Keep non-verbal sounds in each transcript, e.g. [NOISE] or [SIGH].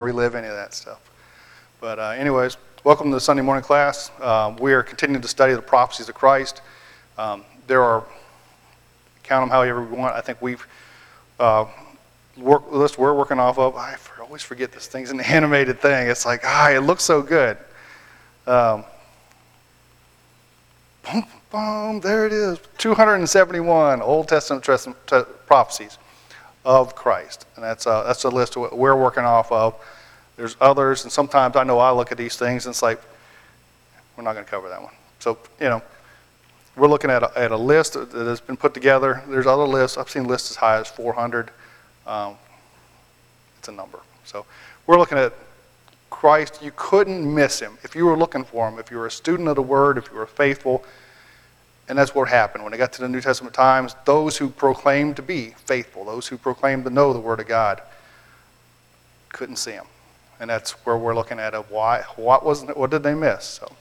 relive any of that stuff. But uh, anyways, welcome to the Sunday morning class. Um, we are continuing to study the prophecies of Christ. Um, there are, count them however we want. I think we've, uh, work, list we're working off of, I always forget this thing's an [LAUGHS] animated thing. It's like, ah, it looks so good. Um, boom, boom, there it is. 271 Old Testament prophecies of Christ. And that's, uh, that's the list we're working off of. There's others, and sometimes I know I look at these things and it's like, we're not going to cover that one. So, you know, we're looking at a, at a list that has been put together. There's other lists. I've seen lists as high as 400. Um, it's a number. So we're looking at Christ. You couldn't miss him if you were looking for him. If you were a student of the Word, if you were faithful, and that's what happened. When it got to the New Testament times, those who proclaimed to be faithful, those who proclaimed to know the Word of God, couldn't see Him. And that's where we're looking at of why, what, wasn't, what did they miss? So,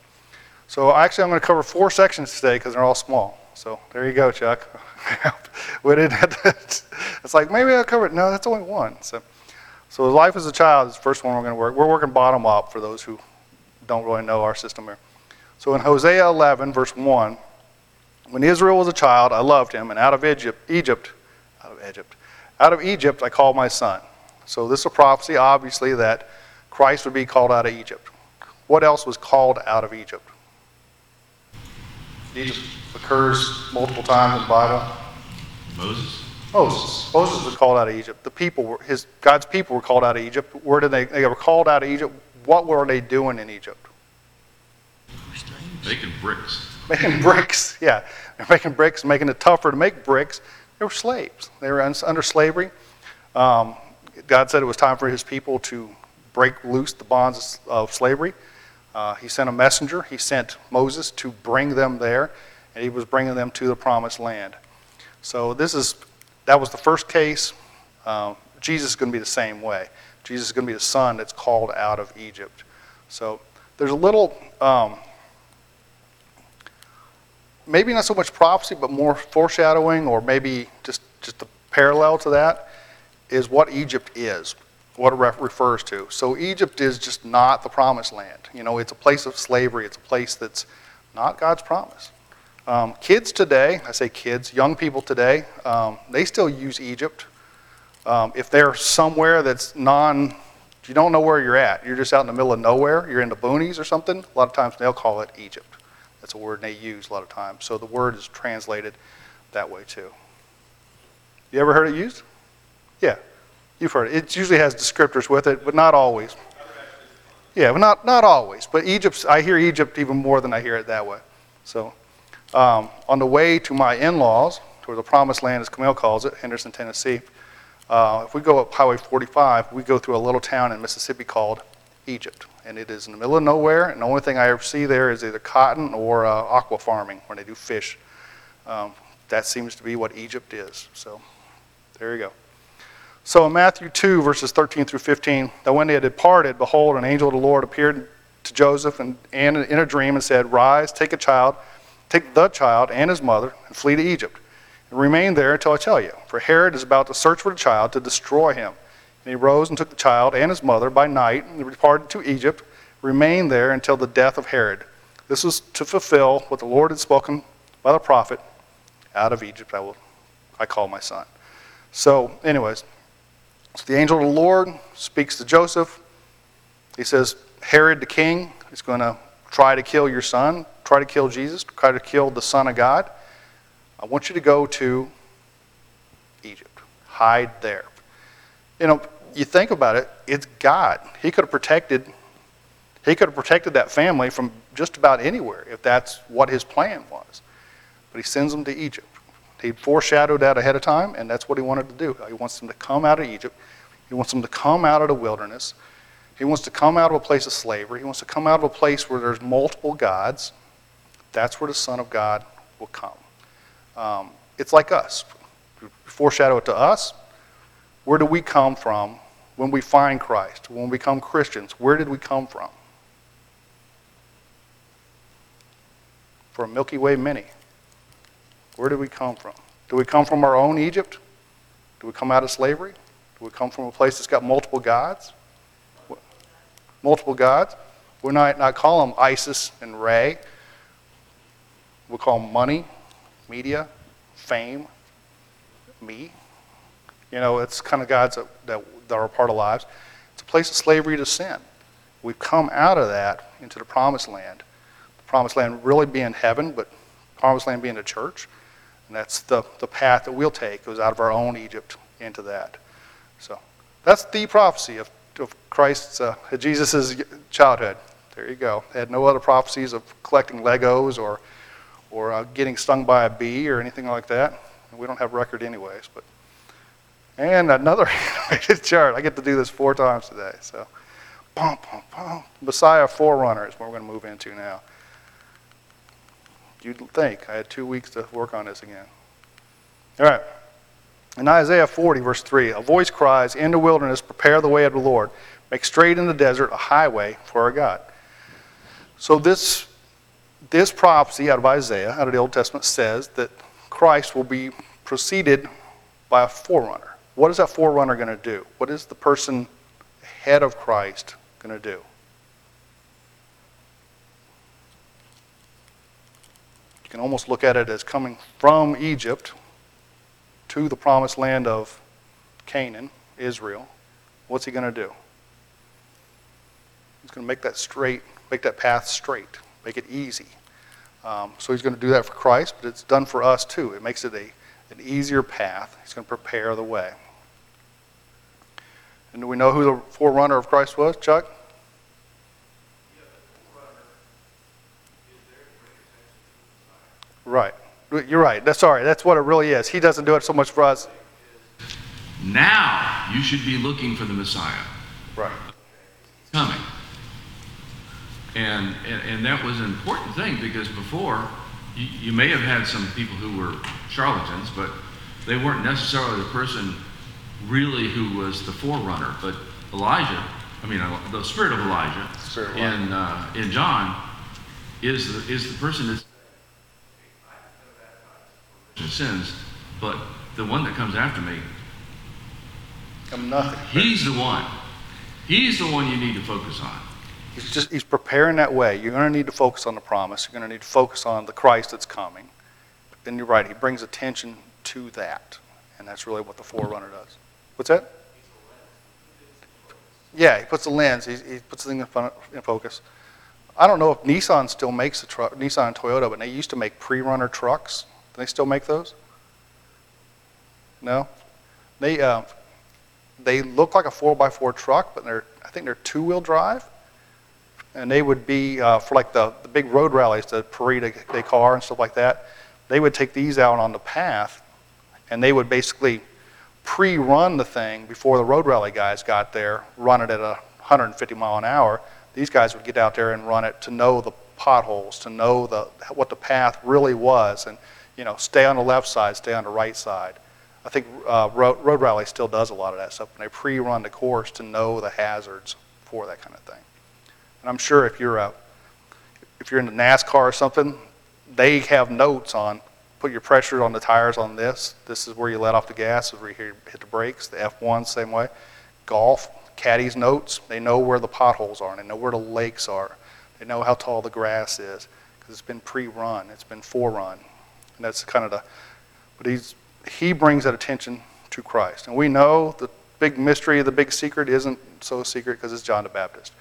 so actually, I'm going to cover four sections today because they're all small. So there you go, Chuck. [LAUGHS] we didn't [LAUGHS] it's like, maybe I'll cover it. No, that's only one. So, so life as a child is the first one we're going to work. We're working bottom up for those who don't really know our system here. So in Hosea 11, verse 1, when Israel was a child, I loved him, and out of Egypt, Egypt, out of Egypt, out of Egypt I called my son. So this is a prophecy, obviously, that Christ would be called out of Egypt. What else was called out of Egypt? Egypt occurs multiple times in the Bible. Moses. Moses. Moses was called out of Egypt. The people were his God's people were called out of Egypt. Where did they they were called out of Egypt? What were they doing in Egypt? Making bricks making [LAUGHS] bricks. Yeah, they're making bricks, making it tougher to make bricks. They were slaves. They were under slavery. Um, God said it was time for His people to break loose the bonds of slavery. Uh, he sent a messenger. He sent Moses to bring them there, and he was bringing them to the promised land. So this is that was the first case. Uh, Jesus is going to be the same way. Jesus is going to be the son that's called out of Egypt. So there's a little um, maybe not so much prophecy, but more foreshadowing, or maybe just, just a parallel to that, is what Egypt is, what it refers to. So Egypt is just not the promised land. You know, it's a place of slavery, it's a place that's not God's promise. Um, kids today, I say kids, young people today, um, they still use Egypt. Um, if they're somewhere that's non, you don't know where you're at, you're just out in the middle of nowhere, you're in the boonies or something, a lot of times they'll call it Egypt. That's a word they use a lot of times. So the word is translated that way too. You ever heard it used? Yeah, you've heard it. It usually has descriptors with it, but not always. Yeah, but not, not always. But Egypt, I hear Egypt even more than I hear it that way. So um, on the way to my in-laws, to the promised land, as Camille calls it, Henderson, Tennessee, uh, if we go up Highway 45, we go through a little town in Mississippi called Egypt and it is in the middle of nowhere. And the only thing I ever see there is either cotton or uh, aqua farming, where they do fish. Um, that seems to be what Egypt is. So there you go. So in Matthew 2, verses 13 through 15, that when they had departed, behold, an angel of the Lord appeared to Joseph and, and in a dream and said, Rise, take a child, take the child and his mother, and flee to Egypt, and remain there until I tell you. For Herod is about to search for the child to destroy him. And he rose and took the child and his mother by night and departed to Egypt, remained there until the death of Herod. This was to fulfill what the Lord had spoken by the prophet out of Egypt I will I call my son. So, anyways, so the angel of the Lord speaks to Joseph. He says, Herod the king is going to try to kill your son, try to kill Jesus, try to kill the Son of God. I want you to go to Egypt. Hide there. You know, you think about it, it's God. He could have protected he could have protected that family from just about anywhere if that's what his plan was. But he sends them to Egypt. He foreshadowed that ahead of time, and that's what he wanted to do. He wants them to come out of Egypt. He wants them to come out of the wilderness. He wants to come out of a place of slavery. He wants to come out of a place where there's multiple gods. That's where the Son of God will come. Um, it's like us. Foreshadow it to us. Where do we come from when we find Christ? When we become Christians, where did we come from? For a Milky Way Mini. Where did we come from? Do we come from our own Egypt? Do we come out of slavery? Do we come from a place that's got multiple gods? multiple gods. We might not call them Isis and Ra. We'll call them money, media, fame, me. You know, it's kind of gods that, that, that are a part of lives. It's a place of slavery to sin. We've come out of that into the promised land. The promised land really being heaven, but promised land being the church. And that's the, the path that we'll take, goes out of our own Egypt into that. So that's the prophecy of, of Christ's, uh, Jesus' childhood. There you go. Had no other prophecies of collecting Legos or, or uh, getting stung by a bee or anything like that. We don't have record anyways, but and another [LAUGHS] chart. I get to do this four times today. So, boom, boom, boom. Messiah Forerunner is what we're going to move into now. You'd think I had two weeks to work on this again. All right. In Isaiah 40, verse 3, a voice cries, In the wilderness, prepare the way of the Lord. Make straight in the desert a highway for our God. So, this, this prophecy out of Isaiah, out of the Old Testament, says that Christ will be preceded by a forerunner. What is that forerunner going to do? What is the person ahead of Christ going to do? You can almost look at it as coming from Egypt to the promised land of Canaan, Israel. What's he going to do? He's going to make that straight, make that path straight, make it easy. Um, so he's going to do that for Christ, but it's done for us too. It makes it a, an easier path. He's going to prepare the way. And do we know who the forerunner of Christ was, Chuck? Right. You're right. That's sorry. That's what it really is. He doesn't do it so much for us. Now you should be looking for the Messiah Right. coming. And, and, and that was an important thing because before, you, you may have had some people who were charlatans, but they weren't necessarily the person really who was the forerunner. But Elijah, I mean, uh, the spirit of Elijah Spirit of in, uh, in John is the, is the person that's sins, but the one that comes after me, I'm nothing. he's the one. He's the one you need to focus on. He's just he's preparing that way. You're going to need to focus on the promise. You're going to need to focus on the Christ that's coming. And you're right. He brings attention to that, and that's really what the forerunner does. What's that? Yeah, he puts the lens. He, he puts the thing in, front, in focus. I don't know if Nissan still makes a truck, Nissan and Toyota, but they used to make pre-runner trucks. Do they still make those? No. They uh, they look like a four x four truck, but they're I think they're two-wheel drive and they would be uh, for like the, the big road rallies, the Paris-Dakar and stuff like that. They would take these out on the path, and they would basically pre-run the thing before the road rally guys got there, run it at 150 mile an hour. These guys would get out there and run it to know the potholes, to know the what the path really was, and you know, stay on the left side, stay on the right side. I think uh, road, road rally still does a lot of that stuff, and they pre-run the course to know the hazards for that kind of thing. And I'm sure if you're a, if you're in the NASCAR or something, they have notes on put your pressure on the tires on this. This is where you let off the gas. Is where you hit the brakes. The F1 same way. Golf, caddies notes. They know where the potholes are. And they know where the lakes are. They know how tall the grass is because it's been pre-run. It's been forerun. And that's kind of the. But he's he brings that attention to Christ. And we know the big mystery, the big secret isn't so secret because it's John the Baptist.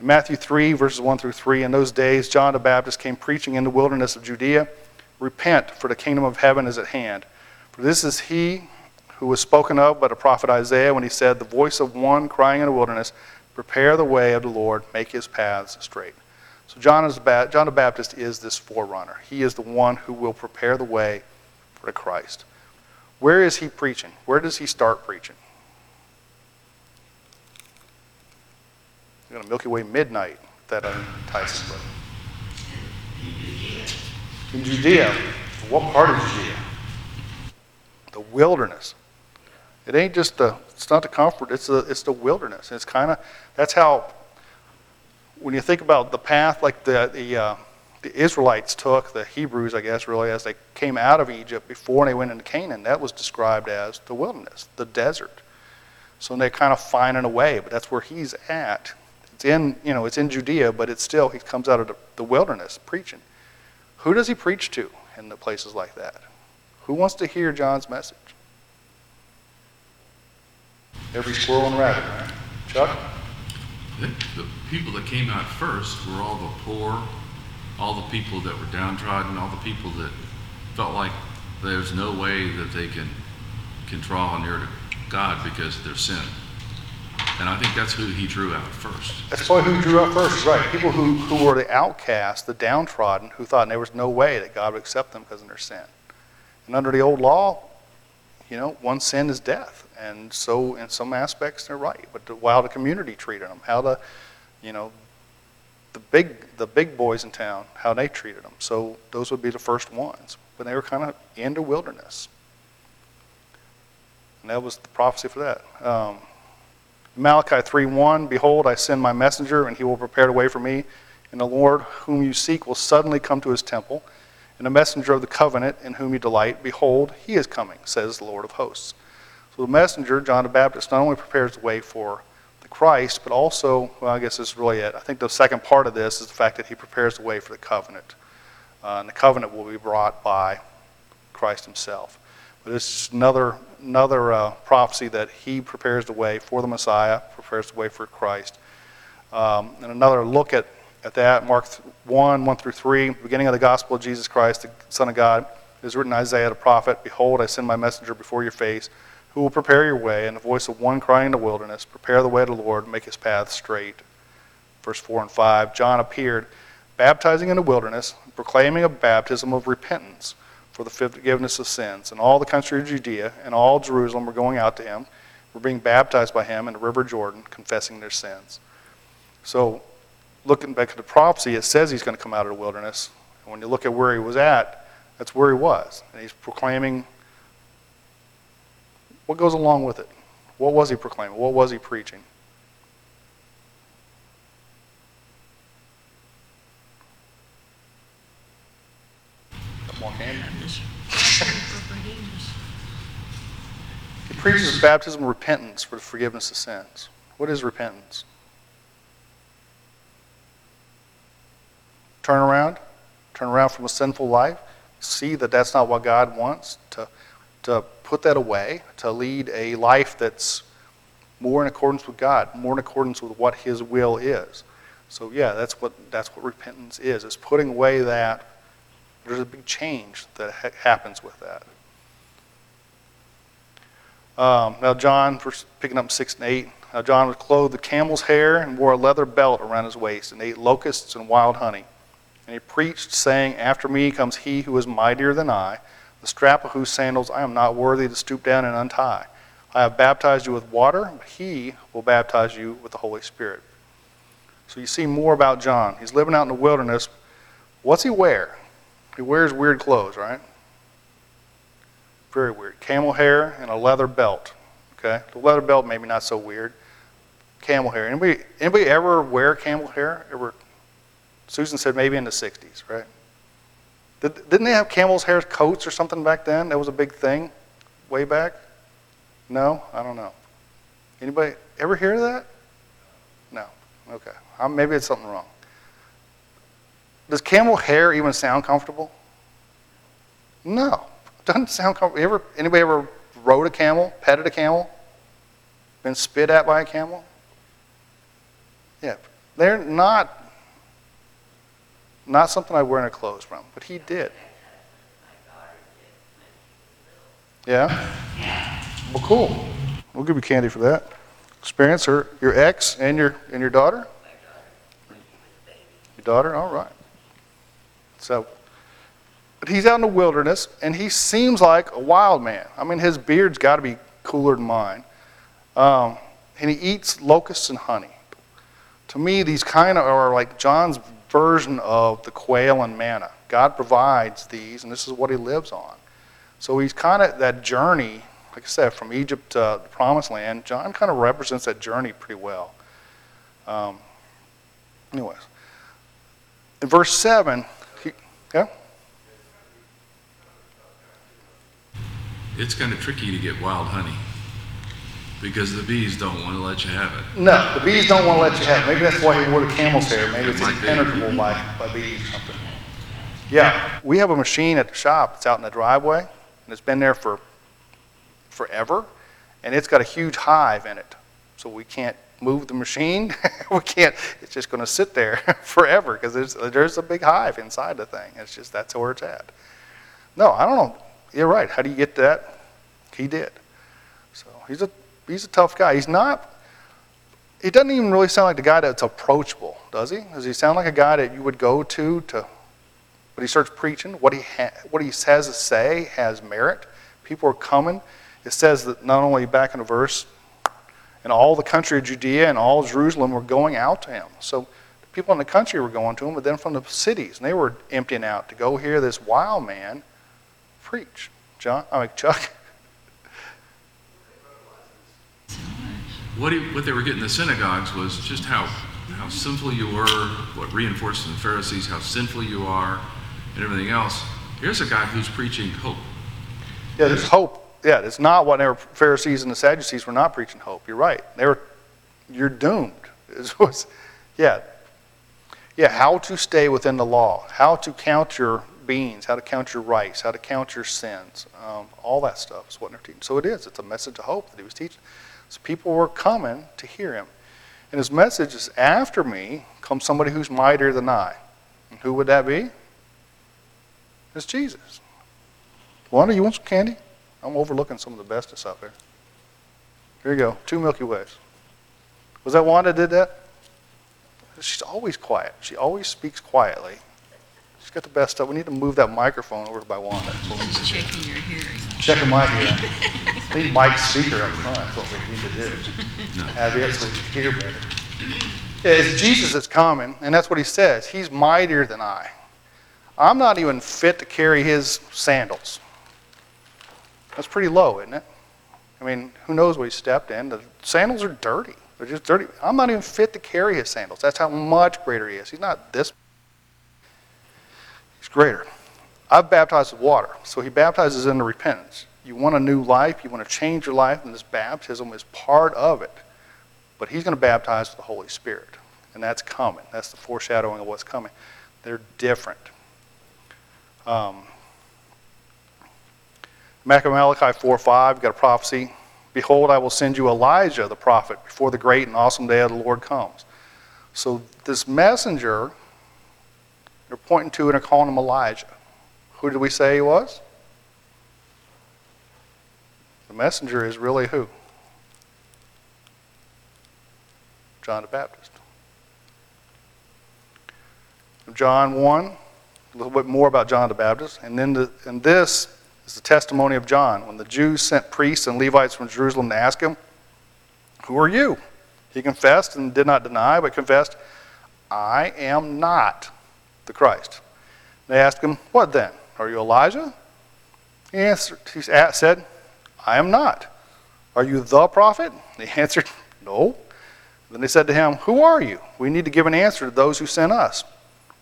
In Matthew 3, verses 1 through 3, in those days John the Baptist came preaching in the wilderness of Judea Repent, for the kingdom of heaven is at hand. For this is he who was spoken of by the prophet Isaiah when he said, The voice of one crying in the wilderness, Prepare the way of the Lord, make his paths straight. So John, is, John the Baptist is this forerunner. He is the one who will prepare the way for the Christ. Where is he preaching? Where does he start preaching? You're going to Milky Way midnight, that book. In Judea. What part of Judea? The wilderness. It ain't just the, it's not the comfort, it's the, it's the wilderness. It's kind of, that's how, when you think about the path like the, the, uh, the Israelites took, the Hebrews, I guess, really, as they came out of Egypt before they went into Canaan, that was described as the wilderness, the desert. So they're kind of finding a way, but that's where he's at. It's in, you know, it's in Judea, but it's still, he comes out of the- the wilderness preaching. Who does he preach to in the places like that? Who wants to hear John's message? Every squirrel and rabbit, right? Chuck? The people that came out first were all the poor, all the people that were downtrodden, all the people that felt like there's no way that they can, can draw near to God because of their sin. And I think that's who he drew out first. That's probably who drew out first, right? People who, who were the outcasts, the downtrodden, who thought there was no way that God would accept them because of their sin. And under the old law, you know, one sin is death. And so, in some aspects, they're right. But the, how the community treated them, how the, you know, the big, the big boys in town, how they treated them. So those would be the first ones. But they were kind of in the wilderness. And that was the prophecy for that. Um, Malachi 3:1, Behold, I send my messenger, and he will prepare the way for me. And the Lord whom you seek will suddenly come to his temple. And the messenger of the covenant in whom you delight, behold, he is coming, says the Lord of hosts. So the messenger, John the Baptist, not only prepares the way for the Christ, but also, well, I guess this is really it. I think the second part of this is the fact that he prepares the way for the covenant. Uh, and the covenant will be brought by Christ himself. But it's another, another uh, prophecy that he prepares the way for the Messiah, prepares the way for Christ. Um, and another look at, at that, Mark 1, 1 through 3, beginning of the gospel of Jesus Christ, the Son of God, is written Isaiah the prophet, Behold, I send my messenger before your face, who will prepare your way, and the voice of one crying in the wilderness, Prepare the way of the Lord, make his path straight. Verse 4 and 5, John appeared, baptizing in the wilderness, proclaiming a baptism of repentance for the forgiveness of sins. And all the country of Judea and all Jerusalem were going out to him, were being baptized by him in the river Jordan, confessing their sins. So, looking back at the prophecy, it says he's going to come out of the wilderness. And when you look at where he was at, that's where he was. And he's proclaiming what goes along with it. What was he proclaiming? What was he preaching? He preaches baptism repentance for the forgiveness of sins. What is repentance? Turn around, turn around from a sinful life, see that that's not what God wants, to, to put that away, to lead a life that's more in accordance with God, more in accordance with what His will is. So yeah, that's what that's what repentance is. It's putting away that. There's a big change that ha- happens with that. Um, now, John, verse, picking up 6 and 8, now John was clothed with camel's hair and wore a leather belt around his waist and ate locusts and wild honey. And he preached, saying, After me comes he who is mightier than I, the strap of whose sandals I am not worthy to stoop down and untie. I have baptized you with water, but he will baptize you with the Holy Spirit. So you see more about John. He's living out in the wilderness. What's he wear? He wears weird clothes, right? Very weird. Camel hair and a leather belt. Okay? The leather belt maybe not so weird. Camel hair. Anybody anybody ever wear camel hair? Ever Susan said maybe in the 60s, right? Did, didn't they have camel's hair coats or something back then? That was a big thing way back? No? I don't know. Anybody ever hear that? No. Okay. Um, maybe it's something wrong. Does camel hair even sound comfortable? No. Doesn't sound comfortable. Ever, anybody ever rode a camel, petted a camel, been spit at by a camel? Yeah. They're not not something I wear in a clothes from, but he did. Yeah? Well, cool. We'll give you candy for that. Experience her, your ex and your and your daughter? Your daughter? All right. So, he's out in the wilderness, and he seems like a wild man. I mean, his beard's got to be cooler than mine. Um, and he eats locusts and honey. To me, these kind of are like John's version of the quail and manna. God provides these, and this is what he lives on. So he's kind of that journey, like I said, from Egypt to the promised land. John kind of represents that journey pretty well. Um, anyways, in verse 7, he, yeah? It's kind of tricky to get wild honey. Because the bees don't want to let you have it. No, the bees don't want to let you have it. Maybe that's why he wore the camel's hair. Maybe it's It impenetrable by, by bees or something. Yeah, we have a machine at the shop. It's out in the driveway, and it's been there for forever, and it's got a huge hive in it. So we can't move the machine. [LAUGHS] we can't. It's just going to sit there [LAUGHS] forever because there's there's a big hive inside the thing. It's just that's where it's at. No, I don't know. You're right. How do you get that? He did. So he's a he's a tough guy. He's not. He doesn't even really sound like the guy that's approachable, does he? Does he sound like a guy that you would go to to? But he starts preaching. What he ha- what he has to say has merit. People are coming. It says that not only back in the verse, and all the country of Judea and all Jerusalem were going out to him. So people in the country were going to him, but then from the cities, and they were emptying out to go hear this wild man preach. John, I mean Chuck. What, he, what they were getting in the synagogues was just how, how sinful you were, what reinforced in the Pharisees, how sinful you are, and everything else. Here's a guy who's preaching hope. Yeah, there's hope. Yeah, it's not what the Pharisees and the Sadducees were not preaching hope. You're right. They were, you're doomed. [LAUGHS] It was, yeah, yeah. How to stay within the law, how to count your beans, how to count your rice, how to count your sins, um, all that stuff is what they're teaching. So it is. It's a message of hope that he was teaching. So people were coming to hear him, and his message is: After me comes somebody who's mightier than I. And who would that be? It's Jesus. Wanda, you want some candy? I'm overlooking some of the bestest out there. Here you go, two Milky Ways. Was that Wanda did that? She's always quiet. She always speaks quietly. She's got the best stuff. We need to move that microphone over by Wanda. That's what we need to. Checking your hearing. Checking my hearing. I need Mike's speaker up front. That's what we need to do. Have it so we can hear better. Yeah, it's Jesus that's coming, and that's what he says. He's mightier than I. I'm not even fit to carry his sandals. That's pretty low, isn't it? I mean, who knows what he stepped in? The sandals are dirty. They're just dirty. I'm not even fit to carry his sandals. That's how much greater he is. He's not this. Greater. I've baptized with water, so he baptizes into repentance. You want a new life, you want to change your life, and this baptism is part of it. But he's going to baptize with the Holy Spirit, and that's coming. That's the foreshadowing of what's coming. They're different. Um, Malachi 4 5, got a prophecy. Behold, I will send you Elijah the prophet before the great and awesome day of the Lord comes. So, this messenger, they're pointing to and they're calling him Elijah. Who did we say he was? The messenger is really who? John the Baptist. John 1, a little bit more about John the Baptist. And then the, and this is the testimony of John. When the Jews sent priests and Levites from Jerusalem to ask him, Who are you? He confessed and did not deny, but confessed, I am not the Christ. They asked him, What then? Are you Elijah? He, answered, he said, I am not. Are you the prophet? He [LAUGHS] answered, No. Then they said to him, Who are you? We need to give an answer to those who sent us.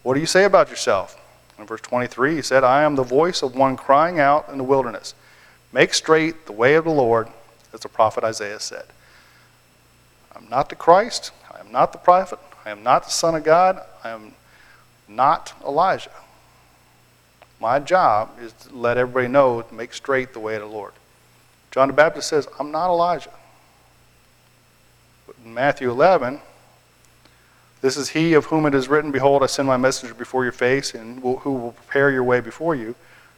What do you say about yourself? In verse 23, he said, I am the voice of one crying out in the wilderness. Make straight the way of the Lord, as the prophet Isaiah said. I'm not the Christ. I am not the prophet. I am not the Son of God. I am not Elijah. My job is to let everybody know to make straight the way of the Lord. John the Baptist says, I'm not Elijah. But in Matthew 11, this is he of whom it is written, Behold, I send my messenger before your face, and who will prepare your way before you.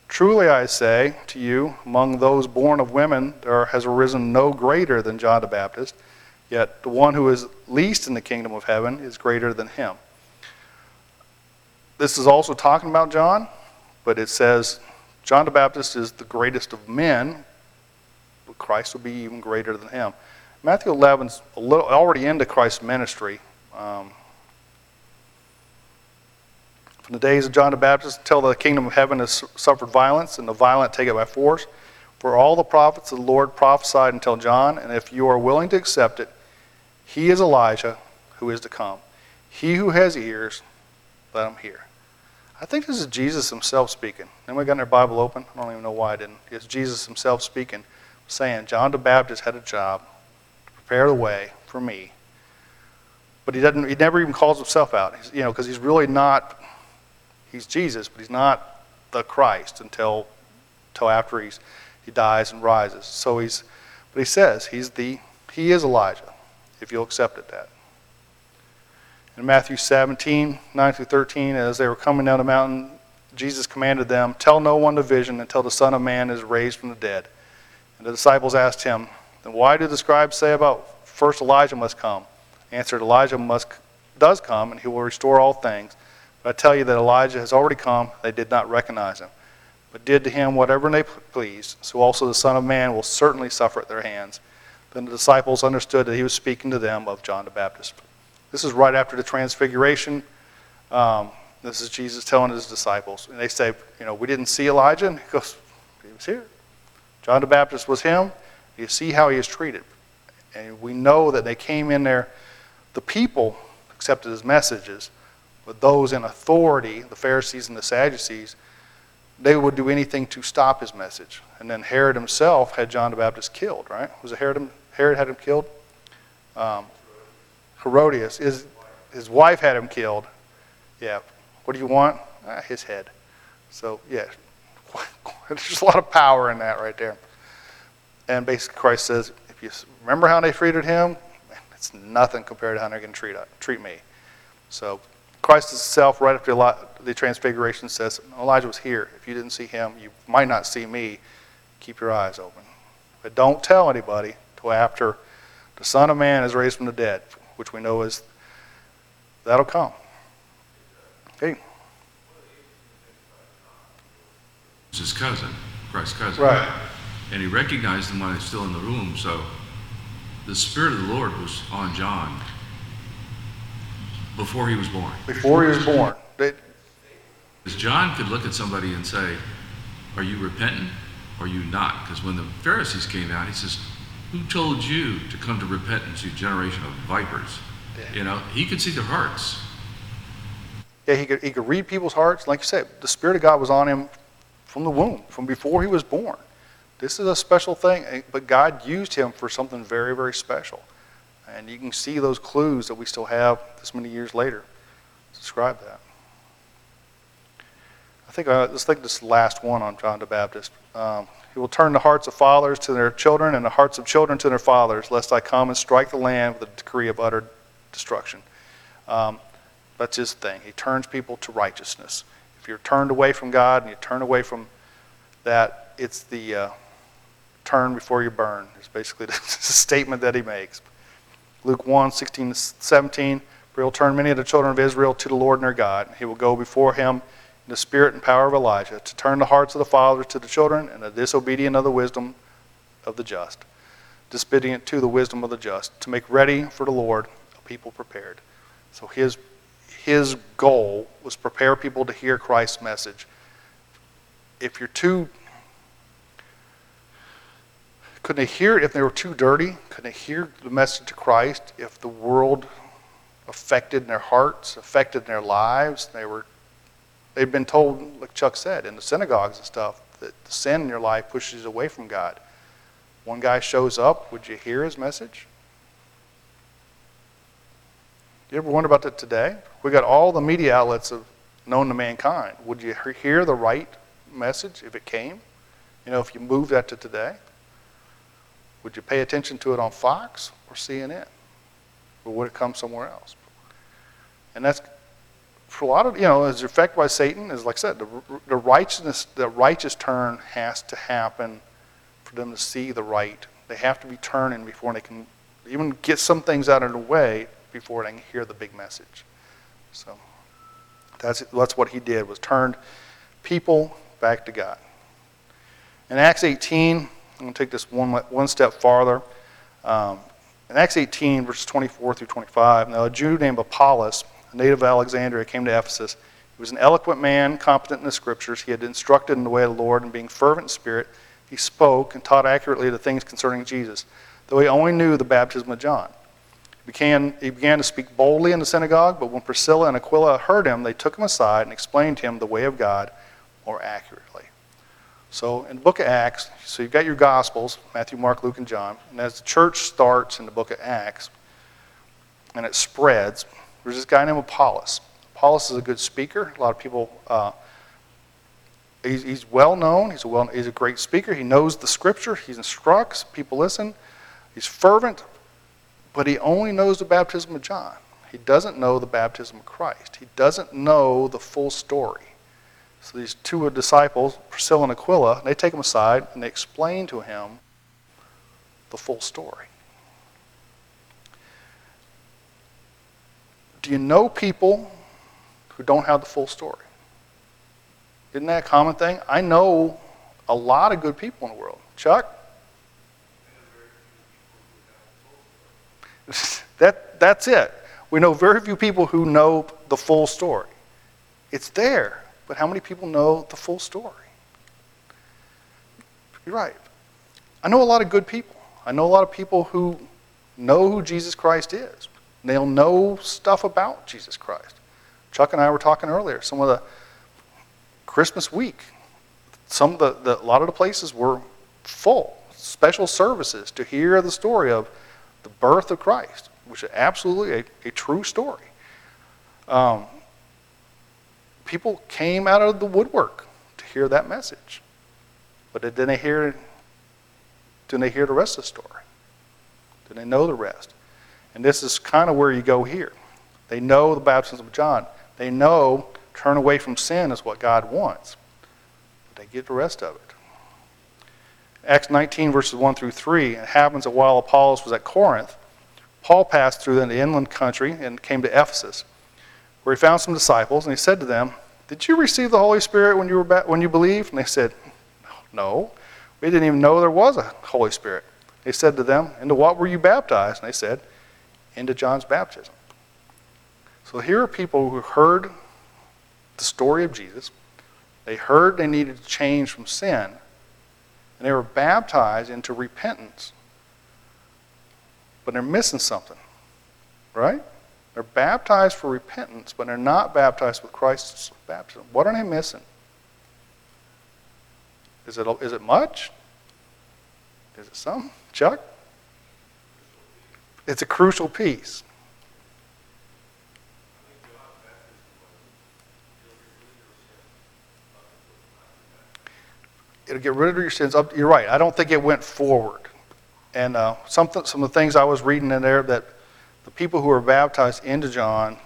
Truly I say to you, among those born of women, there has arisen no greater than John the Baptist, yet the one who is least in the kingdom of heaven is greater than him. This is also talking about John, but it says John the Baptist is the greatest of men, but Christ will be even greater than him. Matthew 11's a little, already into Christ's ministry. Um, from the days of John the Baptist until the kingdom of heaven has suffered violence, and the violent take it by force. For all the prophets of the Lord prophesied until John, and if you are willing to accept it, he is Elijah who is to come. He who has ears, let him hear. I think this is Jesus himself speaking. Anybody got their Bible open? I don't even know why I didn't. It's Jesus himself speaking, saying John the Baptist had a job. To prepare the way for me. But he doesn't, he never even calls himself out, he's, you know, because he's really not, he's Jesus, but he's not the Christ until, until after he's, he dies and rises. So he's, but he says he's the, he is Elijah, if you'll accept it that. In Matthew 17, 9 through 13, as they were coming down the mountain, Jesus commanded them, Tell no one the vision until the Son of Man is raised from the dead. And the disciples asked him, Then why do the scribes say about first Elijah must come? Answered, Elijah must, does come, and he will restore all things. But I tell you that Elijah has already come, they did not recognize him, but did to him whatever they pleased. So also the Son of Man will certainly suffer at their hands. Then the disciples understood that he was speaking to them of John the Baptist. This is right after the transfiguration. Um, this is Jesus telling his disciples. And they say, You know, we didn't see Elijah. And he goes, He was here. John the Baptist was him. You see how he is treated. And we know that they came in there, the people accepted his messages, but those in authority, the Pharisees and the Sadducees, they would do anything to stop his message. And then Herod himself had John the Baptist killed, right? Was it Herod, Herod had him killed? Um, Herodias, his, his wife had him killed. Yeah. What do you want? Ah, his head. So, yeah, [LAUGHS] there's a lot of power in that right there. And basically, Christ says, if you remember how they treated him, it's nothing compared to how they're going to treat, treat me. So, Christ himself, right after the transfiguration, says, Elijah was here. If you didn't see him, you might not see me. Keep your eyes open. But don't tell anybody till after the Son of Man is raised from the dead, which we know is that'll come. Okay. It's his cousin, Christ's cousin. Right. And he recognized him while he was still in the room. So the Spirit of the Lord was on John before he was born. Before he was born. Because John could look at somebody and say, Are you repentant or are you not? Because when the Pharisees came out, he says, Who told you to come to repentance, you generation of vipers? Yeah. You know, he could see their hearts. Yeah, he could, he could read people's hearts. Like you said, the Spirit of God was on him from the womb, from before he was born. This is a special thing, eh, but God used him for something very, very special. And you can see those clues that we still have this many years later to describe that. I think, uh, let's think this last one on John the Baptist. Um, he will turn the hearts of fathers to their children and the hearts of children to their fathers, lest I come and strike the land with a decree of utter destruction. Um, that's his thing. He turns people to righteousness. If you're turned away from God and you turn away from that, it's the uh, turn before you burn. It's basically [LAUGHS] the statement that he makes. Luke 1 16 17. For he will turn many of the children of Israel to the Lord and their God. He will go before him the spirit and power of Elijah to turn the hearts of the fathers to the children and the disobedient of the wisdom of the just, disobedient to the wisdom of the just, to make ready for the Lord a people prepared. So his his goal was prepare people to hear Christ's message. If you're too couldn't they hear it if they were too dirty? Couldn't they hear the message of Christ if the world affected their hearts, affected their lives? They were they'd been told, like Chuck said, in the synagogues and stuff, that the sin in your life pushes you away from God. One guy shows up, would you hear his message? You ever wonder about that today? We got all the media outlets of known to mankind. Would you hear the right message if it came? You know, if you move that to today? Would you pay attention to it on Fox or CNN? Or would it come somewhere else? And that's for a lot of, you know, as affected by Satan, is like I said, the, the righteousness, the righteous turn has to happen for them to see the right. They have to be turning before they can even get some things out of the way before they can hear the big message. So that's, that's what he did, was turned people back to God. In Acts 18, I'm going to take this one, one step farther. Um, in Acts 18, verses 24 through 25, now a Jew named Apollos, a native of Alexandria, came to Ephesus. He was an eloquent man, competent in the scriptures. He had instructed in the way of the Lord, and being fervent in spirit, he spoke and taught accurately the things concerning Jesus, though he only knew the baptism of John. He began, he began to speak boldly in the synagogue, but when Priscilla and Aquila heard him, they took him aside and explained to him the way of God more accurately. So in the book of Acts, so you've got your Gospels, Matthew, Mark, Luke, and John. And as the church starts in the book of Acts and it spreads, there's this guy named Apollos. Apollos is a good speaker. A lot of people, uh, he's, he's well known. He's a, well, he's a great speaker. He knows the scripture. He instructs. People listen. He's fervent, but he only knows the baptism of John. He doesn't know the baptism of Christ. He doesn't know the full story. So these two disciples, Priscilla and Aquila, they take him aside and they explain to him the full story. Do you know people who don't have the full story? Isn't that a common thing? I know a lot of good people in the world. Chuck? [LAUGHS] that, that's it. We know very few people who know the full story. It's there, but how many people know the full story? You're right. I know a lot of good people. I know a lot of people who know who Jesus Christ is. They'll know stuff about Jesus Christ. Chuck and I were talking earlier. Some of the Christmas week, some of the, the a lot of the places were full, special services to hear the story of the birth of Christ, which is absolutely a, a true story. Um, people came out of the woodwork to hear that message, but did they hear? Did they hear the rest of the story? Did they know the rest? And this is kind of where you go here. They know the baptism of John. They know turn away from sin is what God wants. But they get the rest of it. Acts 19, verses 1 through 3, it happens that while Apollos was at Corinth, Paul passed through the inland country and came to Ephesus, where he found some disciples, and he said to them, Did you receive the Holy Spirit when you, were ba- when you believed? And they said, No. We didn't even know there was a Holy Spirit. He said to them, Into what were you baptized? And they said, Into John's baptism. So here are people who heard the story of Jesus. They heard they needed to change from sin, and they were baptized into repentance. But they're missing something, right? They're baptized for repentance, but they're not baptized with Christ's baptism. What are they missing? Is it, is it much? Is it some? Chuck? It's a crucial piece. It'll get rid of your sins. Up, you're right. I don't think it went forward. And uh, something, some of the things I was reading in there that the people who were baptized into John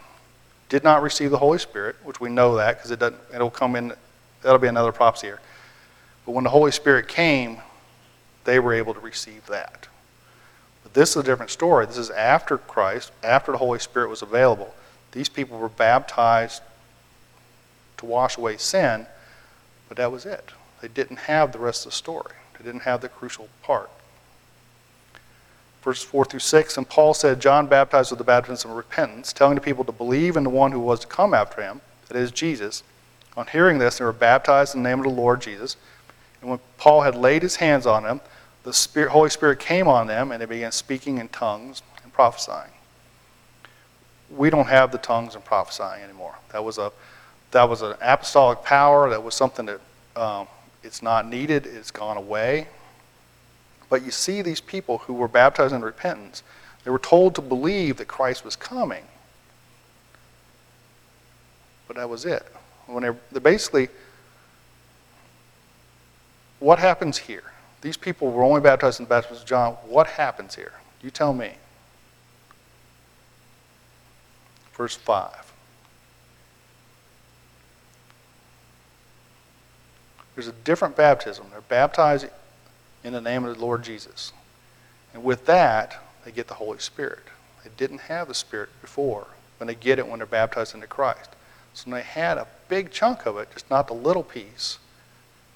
did not receive the Holy Spirit, which we know that because it doesn't. It'll come in. That'll be another prophecy here. But when the Holy Spirit came, they were able to receive that. This is a different story. This is after Christ, after the Holy Spirit was available. These people were baptized to wash away sin, but that was it. They didn't have the rest of the story. They didn't have the crucial part. Verses 4 through 6, and Paul said, John baptized with the baptism of repentance, telling the people to believe in the one who was to come after him, that is, Jesus. On hearing this, they were baptized in the name of the Lord Jesus. And when Paul had laid his hands on them, the Spirit, Holy Spirit came on them, and they began speaking in tongues and prophesying. We don't have the tongues and prophesying anymore. That was a that was an apostolic power. That was something that um, it's not needed. It's gone away. But you see these people who were baptized in repentance. They were told to believe that Christ was coming. But that was it. When they, they basically, what happens here? These people were only baptized in the baptism of John. What happens here? You tell me. Verse 5. There's a different baptism. They're baptized in the name of the Lord Jesus. And with that, they get the Holy Spirit. They didn't have the Spirit before, when they get it when they're baptized into Christ. So they had a big chunk of it, just not the little piece.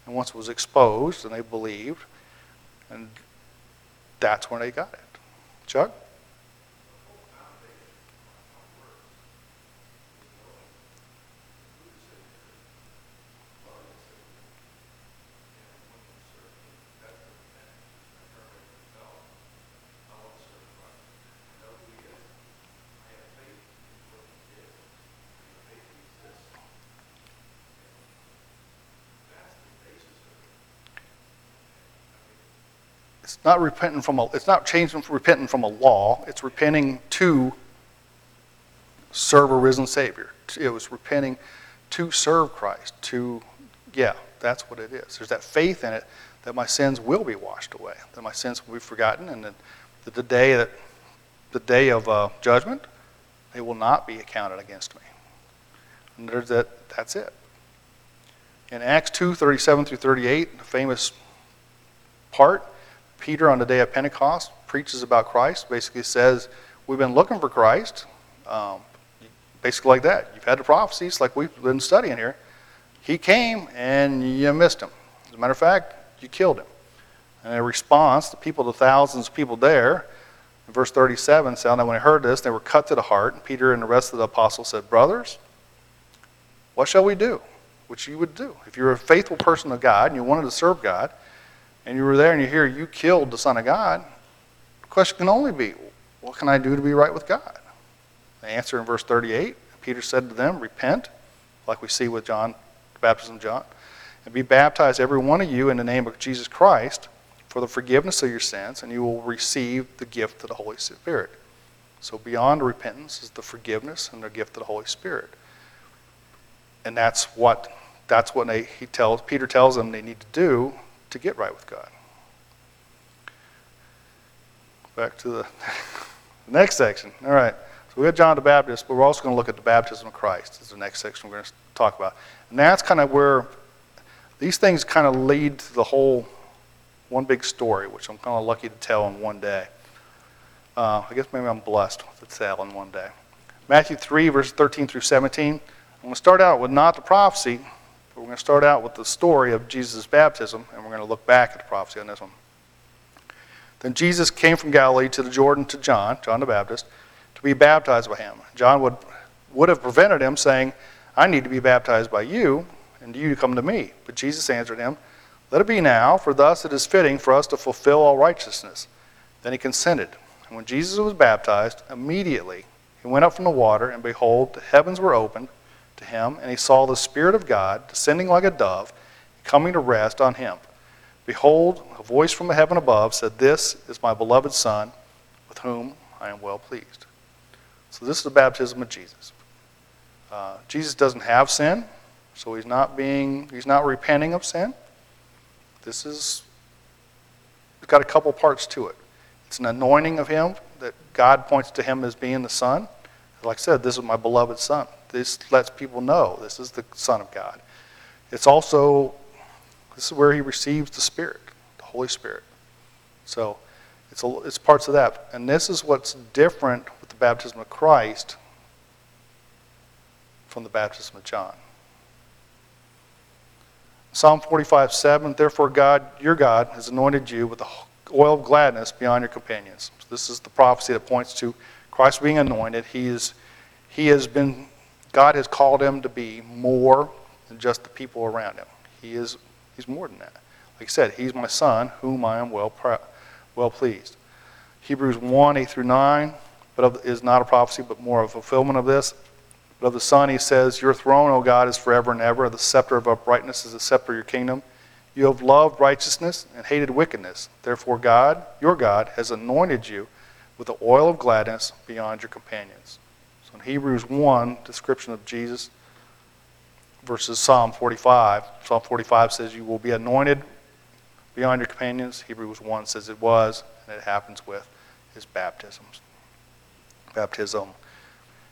And once it was exposed and they believed, and that's when they got it. Chuck? Not repenting from a, it's not changing from repenting from a law. It's repenting to serve a risen Savior. It was repenting to serve Christ. To, yeah, that's what it is. There's that faith in it that my sins will be washed away, that my sins will be forgotten, and that the day that the day of uh, judgment, they will not be accounted against me. And there's that. That's it. In Acts two thirty-seven through 38, the famous part, Peter on the day of Pentecost preaches about Christ, basically says, We've been looking for Christ. Um, basically, like that. You've had the prophecies, like we've been studying here. He came and you missed him. As a matter of fact, you killed him. And in response, the people, the thousands of people there, in verse 37 said, Now when they heard this, they were cut to the heart. And Peter and the rest of the apostles said, Brothers, what shall we do? Which you would do. If you're a faithful person of God and you wanted to serve God, and you were there and you hear you killed the Son of God, the question can only be, what can I do to be right with God? The answer in verse 38, Peter said to them, Repent, like we see with John, the baptism of John, and be baptized, every one of you, in the name of Jesus Christ for the forgiveness of your sins, and you will receive the gift of the Holy Spirit. So beyond repentance is the forgiveness and the gift of the Holy Spirit. And that's what that's what they, he tells Peter tells them they need to do to get right with God. Back to the [LAUGHS] next section. All right. So we have John the Baptist, but we're also going to look at the baptism of Christ. Is the next section we're going to talk about. And that's kind of where these things kind of lead to the whole one big story, which I'm kind of lucky to tell in one day. Uh, I guess maybe I'm blessed to tell in one day. Matthew 3, verses 13 through 17. I'm going to start out with not the prophecy, but we're going to start out with the story of Jesus' baptism, and we're going to look back at the prophecy on this one. Then Jesus came from Galilee to the Jordan to John, John the Baptist, to be baptized by him. John would, would have prevented him, saying, I need to be baptized by you, and you to come to me. But Jesus answered him, Let it be now, for thus it is fitting for us to fulfill all righteousness. Then he consented. And when Jesus was baptized, immediately he went up from the water, and behold, the heavens were opened to him, and he saw the Spirit of God descending like a dove, coming to rest on him. Behold, a voice from heaven above said, This is my beloved Son, with whom I am well pleased. So, this is the baptism of Jesus. Uh, Jesus doesn't have sin, so he's not being, he's not repenting of sin. This is, it's got a couple parts to it. It's an anointing of him that God points to him as being the Son. Like I said, this is my beloved Son. This lets people know this is the Son of God. It's also, this is where he receives the Spirit, the Holy Spirit. So it's, a, it's parts of that. And this is what's different with the baptism of Christ from the baptism of John. Psalm 45, 7, Therefore God, your God, has anointed you with the oil of gladness beyond your companions. So this is the prophecy that points to Christ being anointed. He, is, he has been, God has called him to be more than just the people around him. He is, he's more than that. Like I said, he's my son, whom I am well, well pleased. Hebrews 1, 8 through 9, but of, is not a prophecy, but more a fulfillment of this. But of the Son, he says, Your throne, O God, is forever and ever. The scepter of uprightness is the scepter of your kingdom. You have loved righteousness and hated wickedness. Therefore, God, your God, has anointed you with the oil of gladness beyond your companions. So in Hebrews 1, description of Jesus versus Psalm 45. Psalm 45 says, You will be anointed beyond your companions. Hebrews 1 says it was, and it happens with his baptisms. Baptism.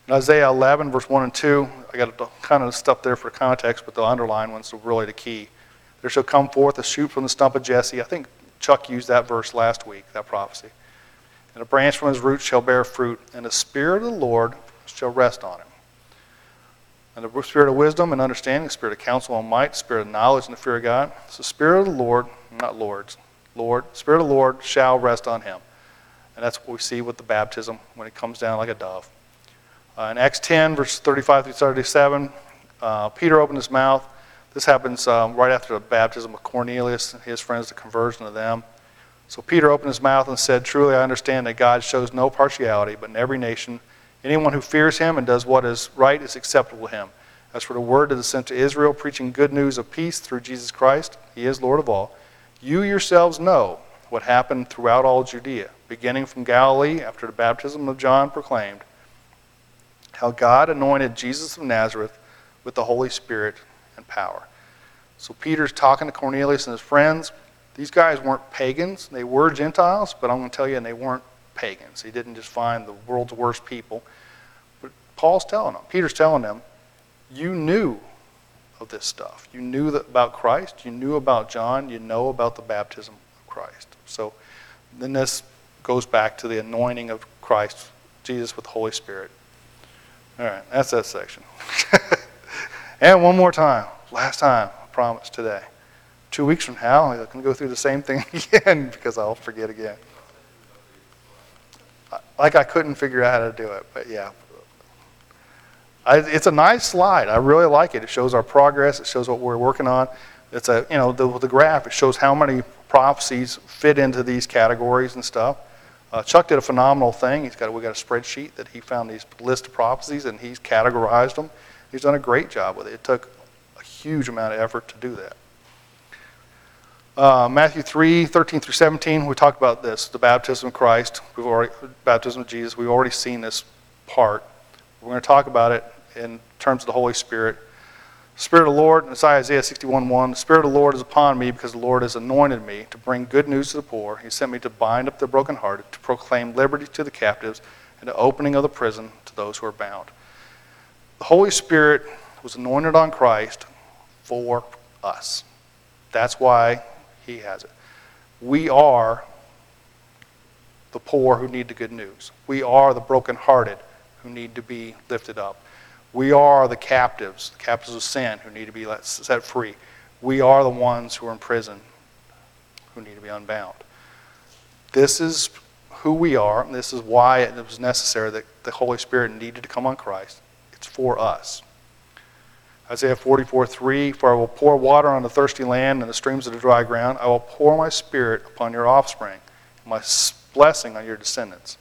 In Isaiah 11, verse 1 and 2, I got kind of stuff there for context, but the underlying one's are really the key. There shall come forth a shoot from the stump of Jesse. I think Chuck used that verse last week, that prophecy. And a branch from his roots shall bear fruit, and the Spirit of the Lord shall rest on him. And the Spirit of wisdom and understanding, the Spirit of counsel and might, the Spirit of knowledge and the fear of God. So the Spirit of the Lord, not Lord's, Lord, Spirit of the Lord shall rest on him. And that's what we see with the baptism when it comes down like a dove. Uh, in Acts 10, verse 35 through 37, uh, Peter opened his mouth. This happens um, right after the baptism of Cornelius and his friends, the conversion of them. So Peter opened his mouth and said, Truly I understand that God shows no partiality, but in every nation, anyone who fears him and does what is right is acceptable to him. As for the word that is sent to Israel, preaching good news of peace through Jesus Christ, he is Lord of all. You yourselves know what happened throughout all Judea, beginning from Galilee after the baptism of John proclaimed, how God anointed Jesus of Nazareth with the Holy Spirit and power. So Peter's talking to Cornelius and his friends. These guys weren't pagans. They were Gentiles, but I'm going to tell you, and they weren't pagans. He didn't just find the world's worst people. But Paul's telling them, Peter's telling them, you knew of this stuff. You knew about Christ. You knew about John. You know about the baptism of Christ. So then this goes back to the anointing of Christ, Jesus with the Holy Spirit. All right, that's that section. [LAUGHS] and one more time, last time, I promise today. Two weeks from now, going to go through the same thing [LAUGHS] again because I'll forget again. Like I couldn't figure out how to do it, but yeah. I, it's a nice slide. I really like it. It shows our progress. It shows what we're working on. It's a, you know, the, the graph, it shows how many prophecies fit into these categories and stuff. Uh, Chuck did a phenomenal thing. He's got we got a spreadsheet that he found these list of prophecies and he's categorized them. He's done a great job with it. It took a huge amount of effort to do that. Uh, Matthew 3, 13 through 17, we talked about this, the baptism of Christ, we've already, baptism of Jesus. We've already seen this part. We're going to talk about it in terms of the Holy Spirit. Spirit of the Lord, it's Isaiah 61 1. The Spirit of the Lord is upon me because the Lord has anointed me to bring good news to the poor. He sent me to bind up the brokenhearted, to proclaim liberty to the captives, and the opening of the prison to those who are bound. The Holy Spirit was anointed on Christ for us. That's why He has it. We are the poor who need the good news. We are the brokenhearted who need to be lifted up. We are the captives, the captives of sin who need to be let, set free. We are the ones who are in prison who need to be unbound. This is who we are, and this is why it was necessary that the Holy Spirit needed to come on Christ. It's for us. Isaiah 44 3 For I will pour water on the thirsty land and the streams of the dry ground. I will pour my spirit upon your offspring, my blessing on your descendants.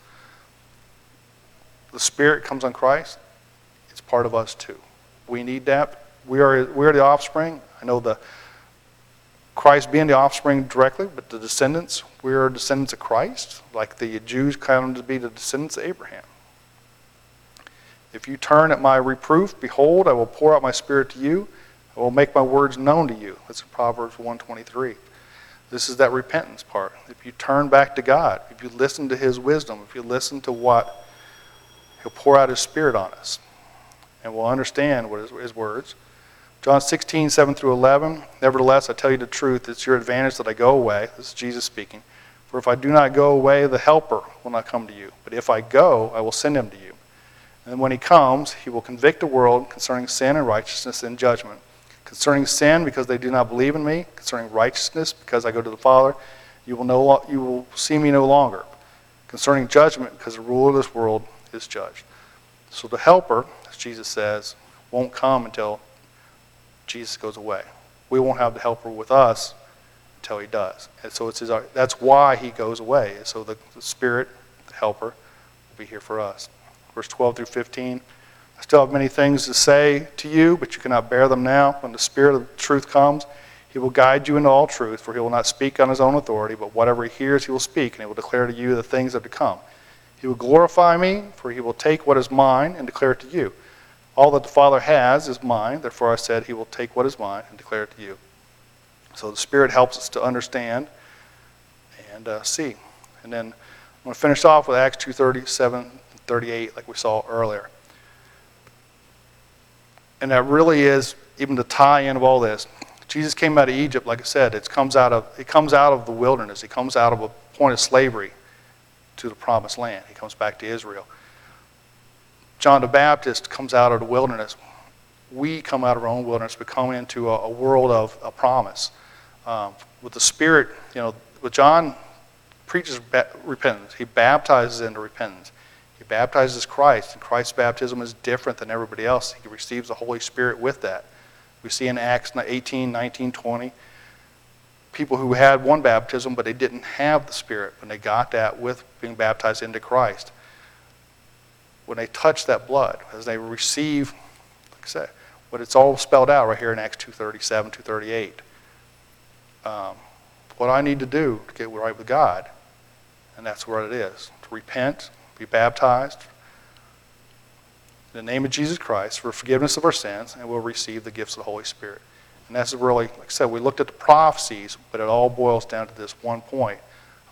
The Spirit comes on Christ, it's part of us too. We need that. We are, we are the offspring. I know the Christ being the offspring directly, but the descendants, we are descendants of Christ, like the Jews counted to be the descendants of Abraham. If you turn at my reproof, behold, I will pour out my spirit to you. I will make my words known to you. That's in Proverbs 123. This is that repentance part. If you turn back to God, if you listen to his wisdom, if you listen to what he'll pour out his spirit on us, and we'll understand what his, his words. John 16, 7 through 11. Nevertheless, I tell you the truth, it's your advantage that I go away. This is Jesus speaking. For if I do not go away, the Helper will not come to you. But if I go, I will send him to you. And when he comes, he will convict the world concerning sin and righteousness and judgment. Concerning sin, because they do not believe in me. Concerning righteousness, because I go to the Father, you will, no, you will see me no longer. Concerning judgment, because the ruler of this world is judged. So the Helper, as Jesus says, won't come until Jesus goes away. We won't have the Helper with us until he does. And so it's his, that's why he goes away. So the, the Spirit, the Helper, will be here for us. Verse 12 through 15. I still have many things to say to you, but you cannot bear them now. When the Spirit of truth comes, he will guide you into all truth, for he will not speak on his own authority, but whatever he hears, he will speak, and he will declare to you the things that are to come. He will glorify me, for he will take what is mine and declare it to you. All that the Father has is mine, therefore I said he will take what is mine and declare it to you. So the Spirit helps us to understand and uh, see. And then I'm going to finish off with Acts 2:37 38, like we saw earlier. And that really is even the tie-in of all this. Jesus came out of Egypt, like I said, it comes out of, it comes out of the wilderness. He comes out of a point of slavery to the promised land. He comes back to Israel. John the Baptist comes out of the wilderness. We come out of our own wilderness. We come into a, a world of a promise. Um, with the Spirit, you know, with John preaches repentance. He baptizes into repentance. He baptizes Christ, and Christ's baptism is different than everybody else. He receives the Holy Spirit with that. We see in Acts 18, 19, 20, people who had one baptism, but they didn't have the Spirit when they got that with being baptized into Christ. When they touch that blood, as they receive, like I said, what it's all spelled out right here in Acts 237, 238. Um, what I need to do to get right with God. And that's what it is, to repent, be baptized in the name of Jesus Christ for forgiveness of our sins, and we'll receive the gifts of the Holy Spirit. And that's really, like I said, we looked at the prophecies, but it all boils down to this one point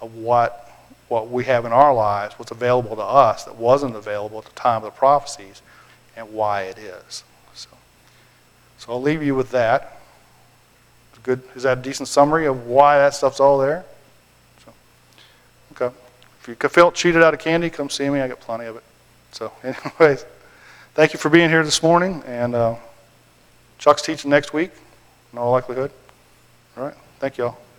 of what, what we have in our lives, what's available to us that wasn't available at the time of the prophecies, and why it is. So, so I'll leave you with that. Good, is that a decent summary of why that stuff's all there? If you felt cheated out of candy, come see me, I got plenty of it. So [LAUGHS] anyways, thank you for being here this morning, and uh, Chuck's teaching next week, in all likelihood. All right, thank you all.